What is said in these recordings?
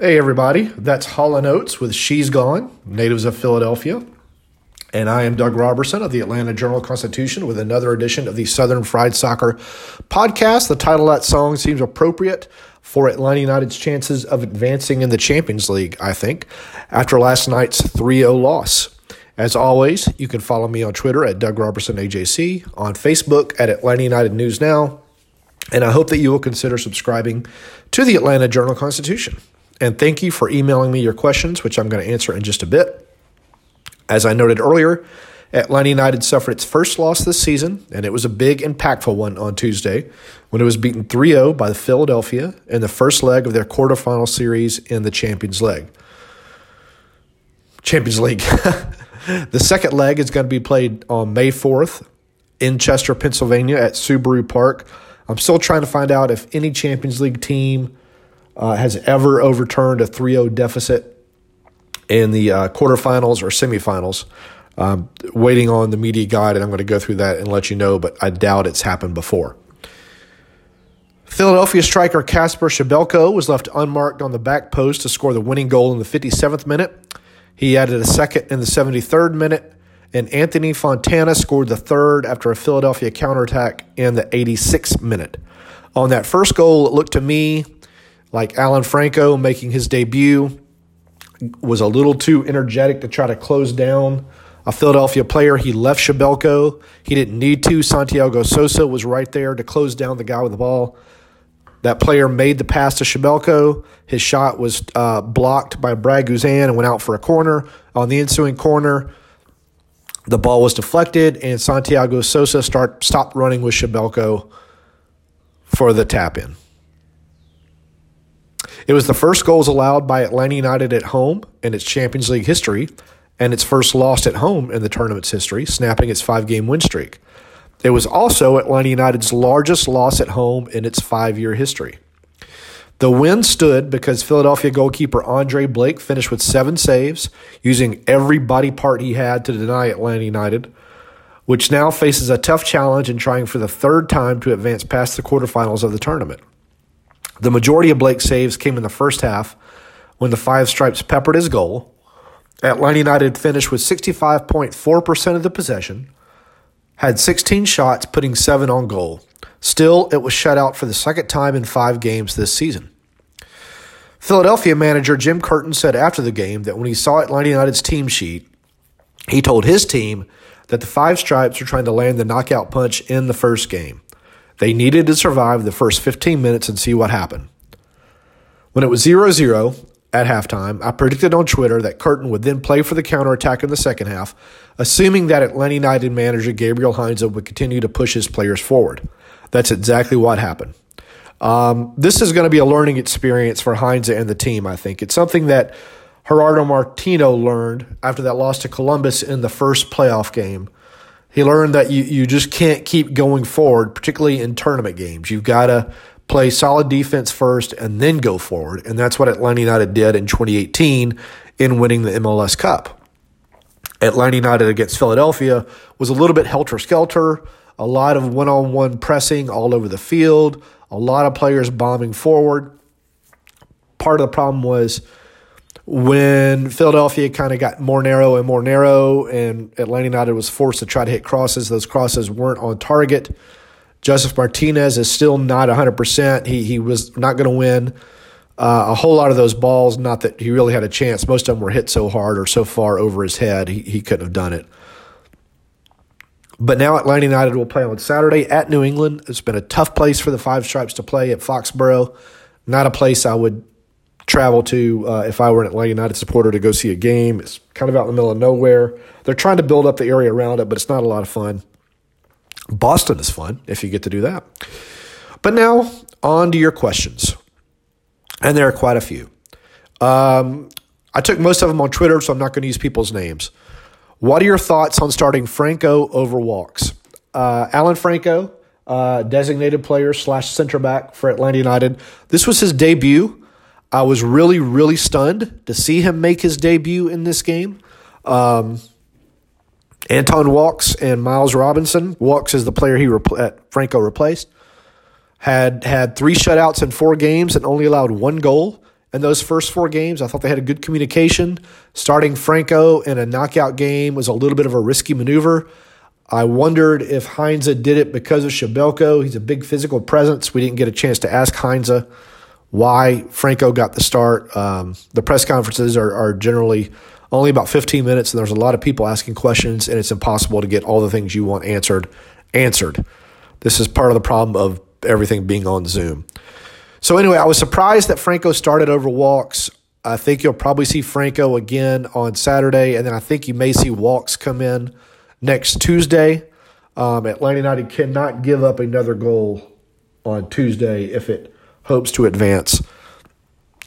Hey, everybody. That's Hall & Oates with She's Gone, natives of Philadelphia. And I am Doug Robertson of the Atlanta Journal Constitution with another edition of the Southern Fried Soccer podcast. The title of that song seems appropriate for Atlanta United's chances of advancing in the Champions League, I think, after last night's 3 0 loss. As always, you can follow me on Twitter at Doug Robertson AJC, on Facebook at Atlanta United News Now, and I hope that you will consider subscribing to the Atlanta Journal Constitution. And thank you for emailing me your questions, which I'm going to answer in just a bit. As I noted earlier, Atlanta United suffered its first loss this season, and it was a big, impactful one on Tuesday when it was beaten 3 0 by the Philadelphia in the first leg of their quarterfinal series in the Champions League. Champions League. the second leg is going to be played on May 4th in Chester, Pennsylvania at Subaru Park. I'm still trying to find out if any Champions League team uh, has ever overturned a 3 0 deficit in the uh, quarterfinals or semifinals. Um, waiting on the media guide, and I'm going to go through that and let you know, but I doubt it's happened before. Philadelphia striker Kacper Przybyłko was left unmarked on the back post to score the winning goal in the 57th minute. He added a second in the 73rd minute, and Anthony Fontana scored the third after a Philadelphia counterattack in the 86th minute. On that first goal, it looked to me like Alan Franco making his debut was a little too energetic to try to close down a Philadelphia player. He left Przybyłko. He didn't need to. Santiago Sosa was right there to close down the guy with the ball. That player made the pass to Przybyłko. His shot was uh, blocked by Brad Guzan and went out for a corner. On the ensuing corner, the ball was deflected, and Santiago Sosa start stopped running with Przybyłko for the tap in. It was the first goals allowed by Atlanta United at home in its Champions League history, and its first loss at home in the tournament's history, snapping its five game win streak. It was also Atlanta United's largest loss at home in its five year history. The win stood because Philadelphia goalkeeper Andre Blake finished with seven saves, using every body part he had to deny Atlanta United, which now faces a tough challenge in trying for the third time to advance past the quarterfinals of the tournament. The majority of Blake's saves came in the first half when the Five Stripes peppered his goal. Atlanta United finished with 65.4% of the possession, had 16 shots, putting seven on goal. Still, it was shut out for the second time in five games this season. Philadelphia manager Jim Curtin said after the game that when he saw Atlanta United's team sheet, he told his team that the Five Stripes were trying to land the knockout punch in the first game. They needed to survive the first 15 minutes and see what happened. When it was 0 0 at halftime, I predicted on Twitter that Curtin would then play for the counterattack in the second half, assuming that Atlanta United manager Gabriel Heinze would continue to push his players forward. That's exactly what happened. Um, this is going to be a learning experience for Heinze and the team, I think. It's something that Gerardo Martino learned after that loss to Columbus in the first playoff game. He learned that you, you just can't keep going forward, particularly in tournament games. You've got to play solid defense first and then go forward. And that's what Atlanta United did in 2018 in winning the MLS Cup. Atlanta United against Philadelphia was a little bit helter skelter, a lot of one on one pressing all over the field, a lot of players bombing forward. part of the problem was when Philadelphia kind of got more narrow and more narrow, and Atlanta United was forced to try to hit crosses. Those crosses weren't on target. Josef Martinez is still not 100%. He, he was not going to win uh, a whole lot of those balls. Not that he really had a chance. Most of them were hit so hard or so far over his head, he, he couldn't have done it. But now Atlanta United will play on Saturday at New England. It's been a tough place for the Five Stripes to play at Foxborough. Not a place I would travel to uh, if I were an Atlanta United supporter to go see a game. It's kind of out in the middle of nowhere. They're trying to build up the area around it, but it's not a lot of fun. Boston is fun if you get to do that. But now, on to your questions. And there are quite a few. Um, I took most of them on Twitter, so I'm not going to use people's names. What are your thoughts on starting Franco over Walkes? Uh, Alan Franco, uh, designated player slash center back for Atlanta United. This was his debut. I was really, really stunned to see him make his debut in this game. Um, Anton Walkes and Miles Robinson. Walkes is the player he repl- Franco replaced. Had had three shutouts in four games and only allowed one goal in those first four games. I thought they had a good communication. Starting Franco in a knockout game was a little bit of a risky maneuver. I wondered if Heinze did it because of Przybyłko. He's a big physical presence. We didn't get a chance to ask Heinze why Franco got the start. Um, the press conferences are, are generally only about 15 minutes, and there's a lot of people asking questions, and it's impossible to get all the things you want answered answered. This is part of the problem of everything being on Zoom. So anyway, I was surprised that Franco started over Walkes. I think you'll probably see Franco again on Saturday, and then I think you may see Walkes come in next Tuesday. Um, Atlanta United cannot give up another goal on Tuesday if it hopes to advance.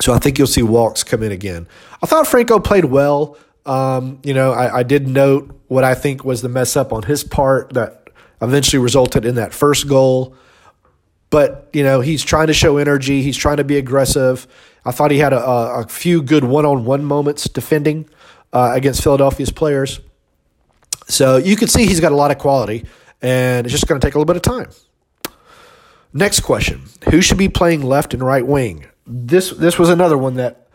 So I think you'll see Walkes come in again. I thought Franco played well. Um, you know, I, I did note what I think was the mess up on his part that eventually resulted in that first goal. But, you know, he's trying to show energy. He's trying to be aggressive. I thought he had a, a few good one on one moments defending uh, against Philadelphia's players. So you can see he's got a lot of quality, and it's just going to take a little bit of time. Next question Who should be playing left and right wing? This, this was another one that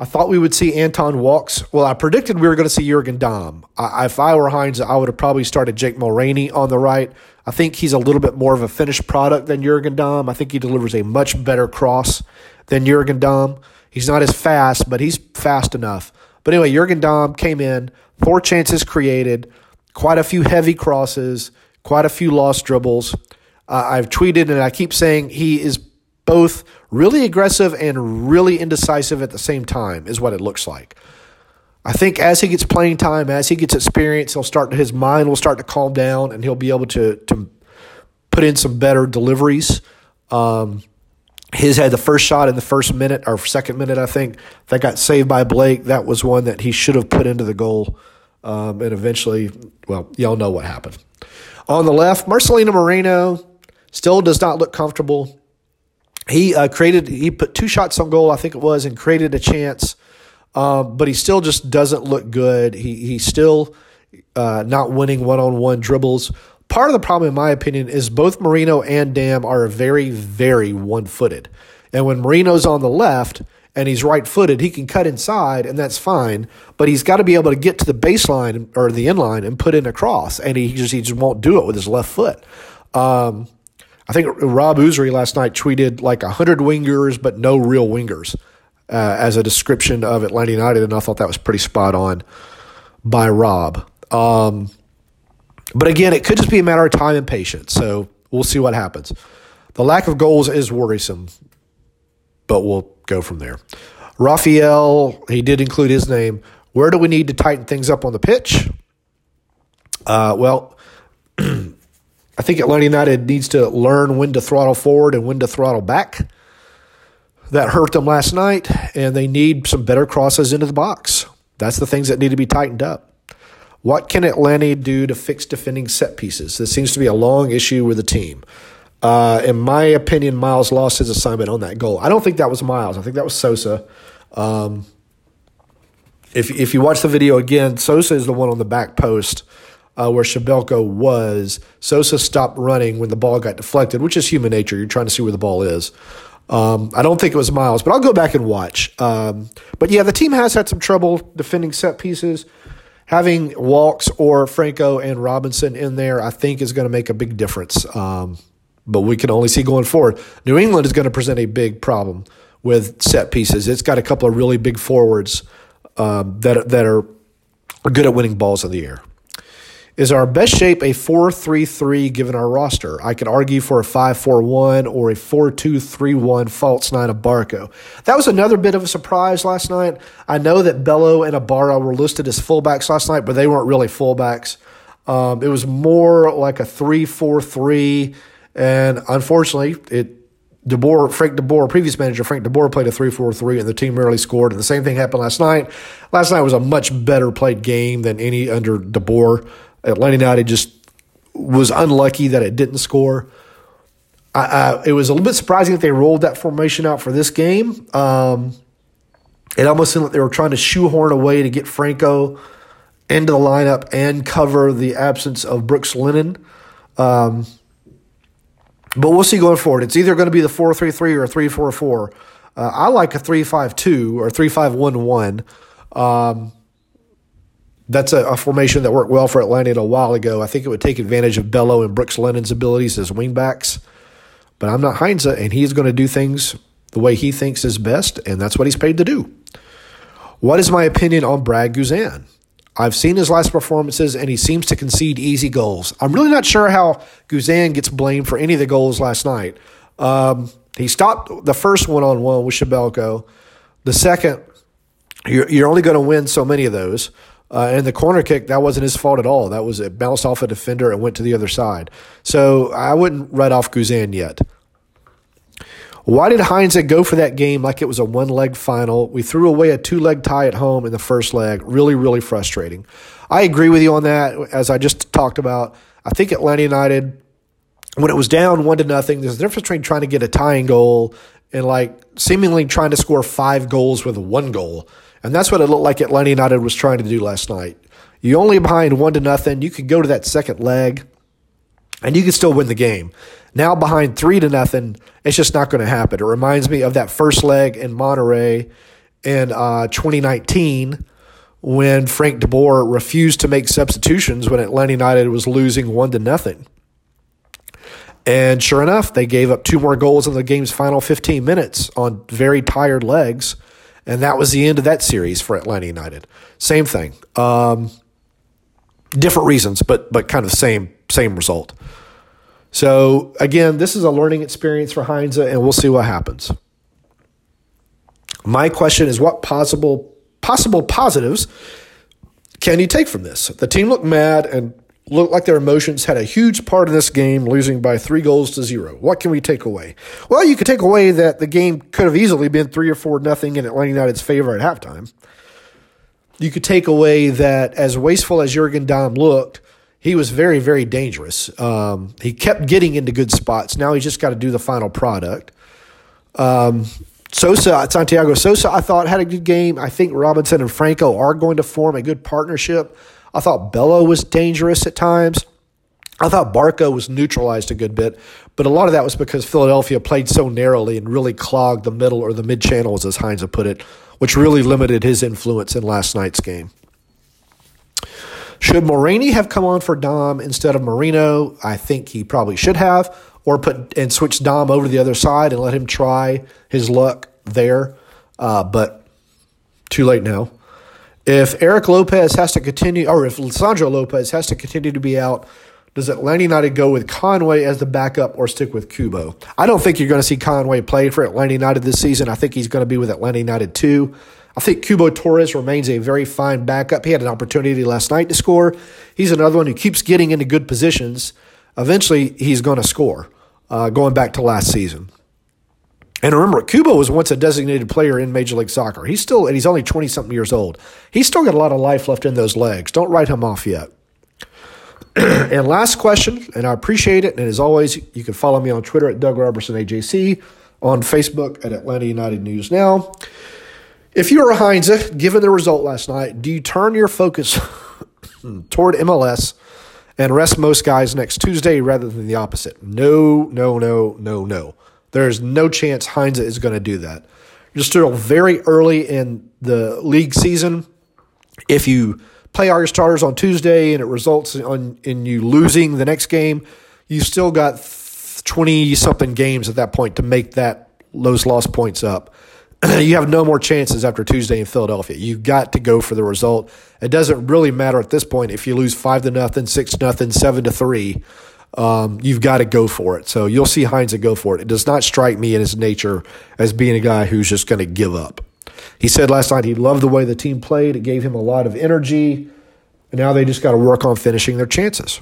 I thought we would see Anton Walkes. Well, I predicted we were going to see Jurgen Damm. I, if I were Heinze, I would have probably started Jake Mulraney on the right. I think he's a little bit more of a finished product than Jurgen Damm. I think he delivers a much better cross than Jurgen Damm. He's not as fast, but he's fast enough. But anyway, Jurgen Damm came in, four chances created, quite a few heavy crosses, quite a few lost dribbles. Uh, I've tweeted and I keep saying he is both really aggressive and really indecisive at the same time, is what it looks like. I think as he gets playing time, as he gets experience, he'll start his mind will start to calm down, and he'll be able to to put in some better deliveries. Um, his had the first shot in the first minute or second minute, I think, that got saved by Blake. That was one that he should have put into the goal, um, and eventually, well, y'all know what happened. On the left, Marcelino Moreno still does not look comfortable. He uh, created, he put two shots on goal, I think it was, and created a chance, um, but he still just doesn't look good. He he's still uh, not winning one on one dribbles. Part of the problem, in my opinion, is both Moreno and Damm are very, very one footed. And when Moreno's on the left and he's right footed, he can cut inside, and that's fine. But he's got to be able to get to the baseline or the end line and put in a cross, and he just he just won't do it with his left foot. Um, I think Rob Usry last night tweeted like 100 wingers, but no real wingers uh, as a description of Atlanta United, and I thought that was pretty spot on by Rob. Um, but again, it could just be a matter of time and patience. So we'll see what happens. The lack of goals is worrisome, but we'll go from there. Raphael, he did include his name. Where do we need to tighten things up on the pitch? Uh, well, I think Atlanta United needs to learn when to throttle forward and when to throttle back. That hurt them last night, and they need some better crosses into the box. That's the things that need to be tightened up. What can Atlanta do to fix defending set pieces? This seems to be a long issue with the team. Uh, in my opinion, Miles lost his assignment on that goal. I don't think that was Miles. I think that was Sosa. Um, if if you watch the video again, Sosa is the one on the back post uh, where Przybyłko was. Sosa stopped running when the ball got deflected, which is human nature. You're trying to see where the ball is. Um, I don't think it was Miles, but I'll go back and watch. Um, but yeah, the team has had some trouble defending set pieces. Having Walkes or Franco and Robinson in there, I think, is going to make a big difference. Um, but we can only see going forward. New England is going to present a big problem with set pieces. It's got a couple of really big forwards um, that that are good at winning balls in the air. Is our best shape a 4 3 3 given our roster? I could argue for a 5 4 1 or a 4 2 3 1 false nine of Barco. That was another bit of a surprise last night. I know that Bello and Ibarra were listed as fullbacks last night, but they weren't really fullbacks. Um, it was more like a 3 4 3. And unfortunately, it DeBoer, Frank DeBoer, previous manager Frank DeBoer played a 3 4 3, and the team rarely scored. And the same thing happened last night. Last night was a much better played game than any under DeBoer. Atlanta United just was unlucky that it didn't score. I, I, it was a little bit surprising that they rolled that formation out for this game. Um, it almost seemed like they were trying to shoehorn a way to get Franco into the lineup and cover the absence of Brooks Lennon. Um, but we'll see going forward. It's either going to be the 4 3 3 or 3 4 4. Uh, I like a 3 5 2 or 3 5 1 1. That's a, a, formation that worked well for Atlanta a while ago. I think it would take advantage of Bello and Brooks Lennon's abilities as wingbacks. But I'm not Heinze, and he's going to do things the way he thinks is best, and that's what he's paid to do. What is my opinion on Brad Guzan? I've seen his last performances, and he seems to concede easy goals. I'm really not sure how Guzan gets blamed for any of the goals last night. Um, he stopped the first one on one with Przybyłko. The second, you're, you're only going to win so many of those. Uh, and the corner kick, that wasn't his fault at all. That was it bounced off a defender and went to the other side. So I wouldn't write off Guzan yet. Why did Heinze go for that game like it was a one leg final? We threw away a two leg tie at home in the first leg. Really, really frustrating. I agree with you on that. As I just talked about, I think Atlanta United, when it was down one to nothing, there's a difference between trying to get a tying goal and like seemingly trying to score five goals with one goal. And that's what it looked like Atlanta United was trying to do last night. You only behind one to nothing. You could go to that second leg and you could still win the game. Now behind three to nothing, it's just not going to happen. It reminds me of that first leg in Monterrey in uh, 2019 when Frank DeBoer refused to make substitutions when Atlanta United was losing one to nothing. And sure enough, they gave up two more goals in the game's final 15 minutes on very tired legs. And that was the end of that series for Atlanta United. Same thing. Um, different reasons, but but kind of same same result. So again, this is a learning experience for Heinze, and we'll see what happens. My question is, what possible possible positives can you take from this? The team looked mad and looked like their emotions had a huge part in this game, losing by three goals to zero. What can we take away? Well, you could take away that the game could have easily been three or four nothing and it in Atlanta United's favor at halftime. You could take away that as wasteful as Jurgen Damm looked, he was very, very dangerous. Um, he kept getting into good spots. Now he's just got to do the final product. Um, Sosa, Santiago Sosa, I thought had a good game. I think Robinson and Franco are going to form a good partnership. I thought Bello was dangerous at times. I thought Barco was neutralized a good bit, but a lot of that was because Philadelphia played so narrowly and really clogged the middle or the mid channels, as Heinze put it, which really limited his influence in last night's game. Should Morini have come on for Damm instead of Moreno? I think he probably should have, or put and switch Damm over to the other side and let him try his luck there. Uh, but too late now. If Eric Lopez has to continue, or if Lisandro Lopez has to continue to be out, does Atlanta United go with Conway as the backup or stick with Cubo? I don't think you're going to see Conway play for Atlanta United this season. I think he's going to be with Atlanta United too. I think Cubo Torres remains a very fine backup. He had an opportunity last night to score. He's another one who keeps getting into good positions. Eventually, he's going to score, uh, going back to last season. And remember, Cubo was once a designated player in Major League Soccer. He's still, and he's only 20 something years old. He's still got a lot of life left in those legs. Don't write him off yet. and last question, and I appreciate it. And as always, you can follow me on Twitter at Doug Robertson AJC, on Facebook at Atlanta United News Now. If you are a Heinze, given the result last night, do you turn your focus toward MLS and rest most guys next Tuesday rather than the opposite? No, no, no, no, no. There's no chance Heinze is going to do that. You're still very early in the league season. If you play all your starters on Tuesday and it results on, in you losing the next game, you've still got 20 something games at that point to make that those lost points up. you have no more chances after Tuesday in Philadelphia. You've got to go for the result. It doesn't really matter at this point if you lose five to nothing, six to nothing, seven to three. Um, you've got to go for it. So you'll see Heinze go for it. It does not strike me in his nature as being a guy who's just going to give up. He said last night he loved the way the team played. It gave him a lot of energy. And now they just got to work on finishing their chances.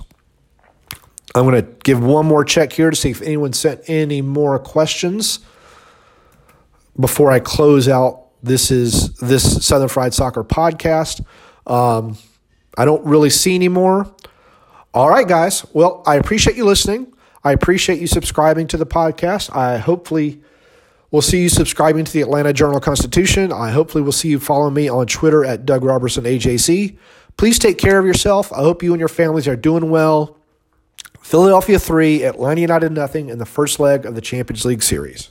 I'm going to give one more check here to see if anyone sent any more questions before I close out. This is this Southern Fried Soccer podcast. Um, I don't really see any more. All right, guys. Well, I appreciate you listening. I appreciate you subscribing to the podcast. I hopefully will see you subscribing to the Atlanta Journal Constitution. I hopefully will see you following me on Twitter at Doug Robertson AJC. Please take care of yourself. I hope you and your families are doing well. Philadelphia 3, Atlanta United nothing in the first leg of the Champions League series.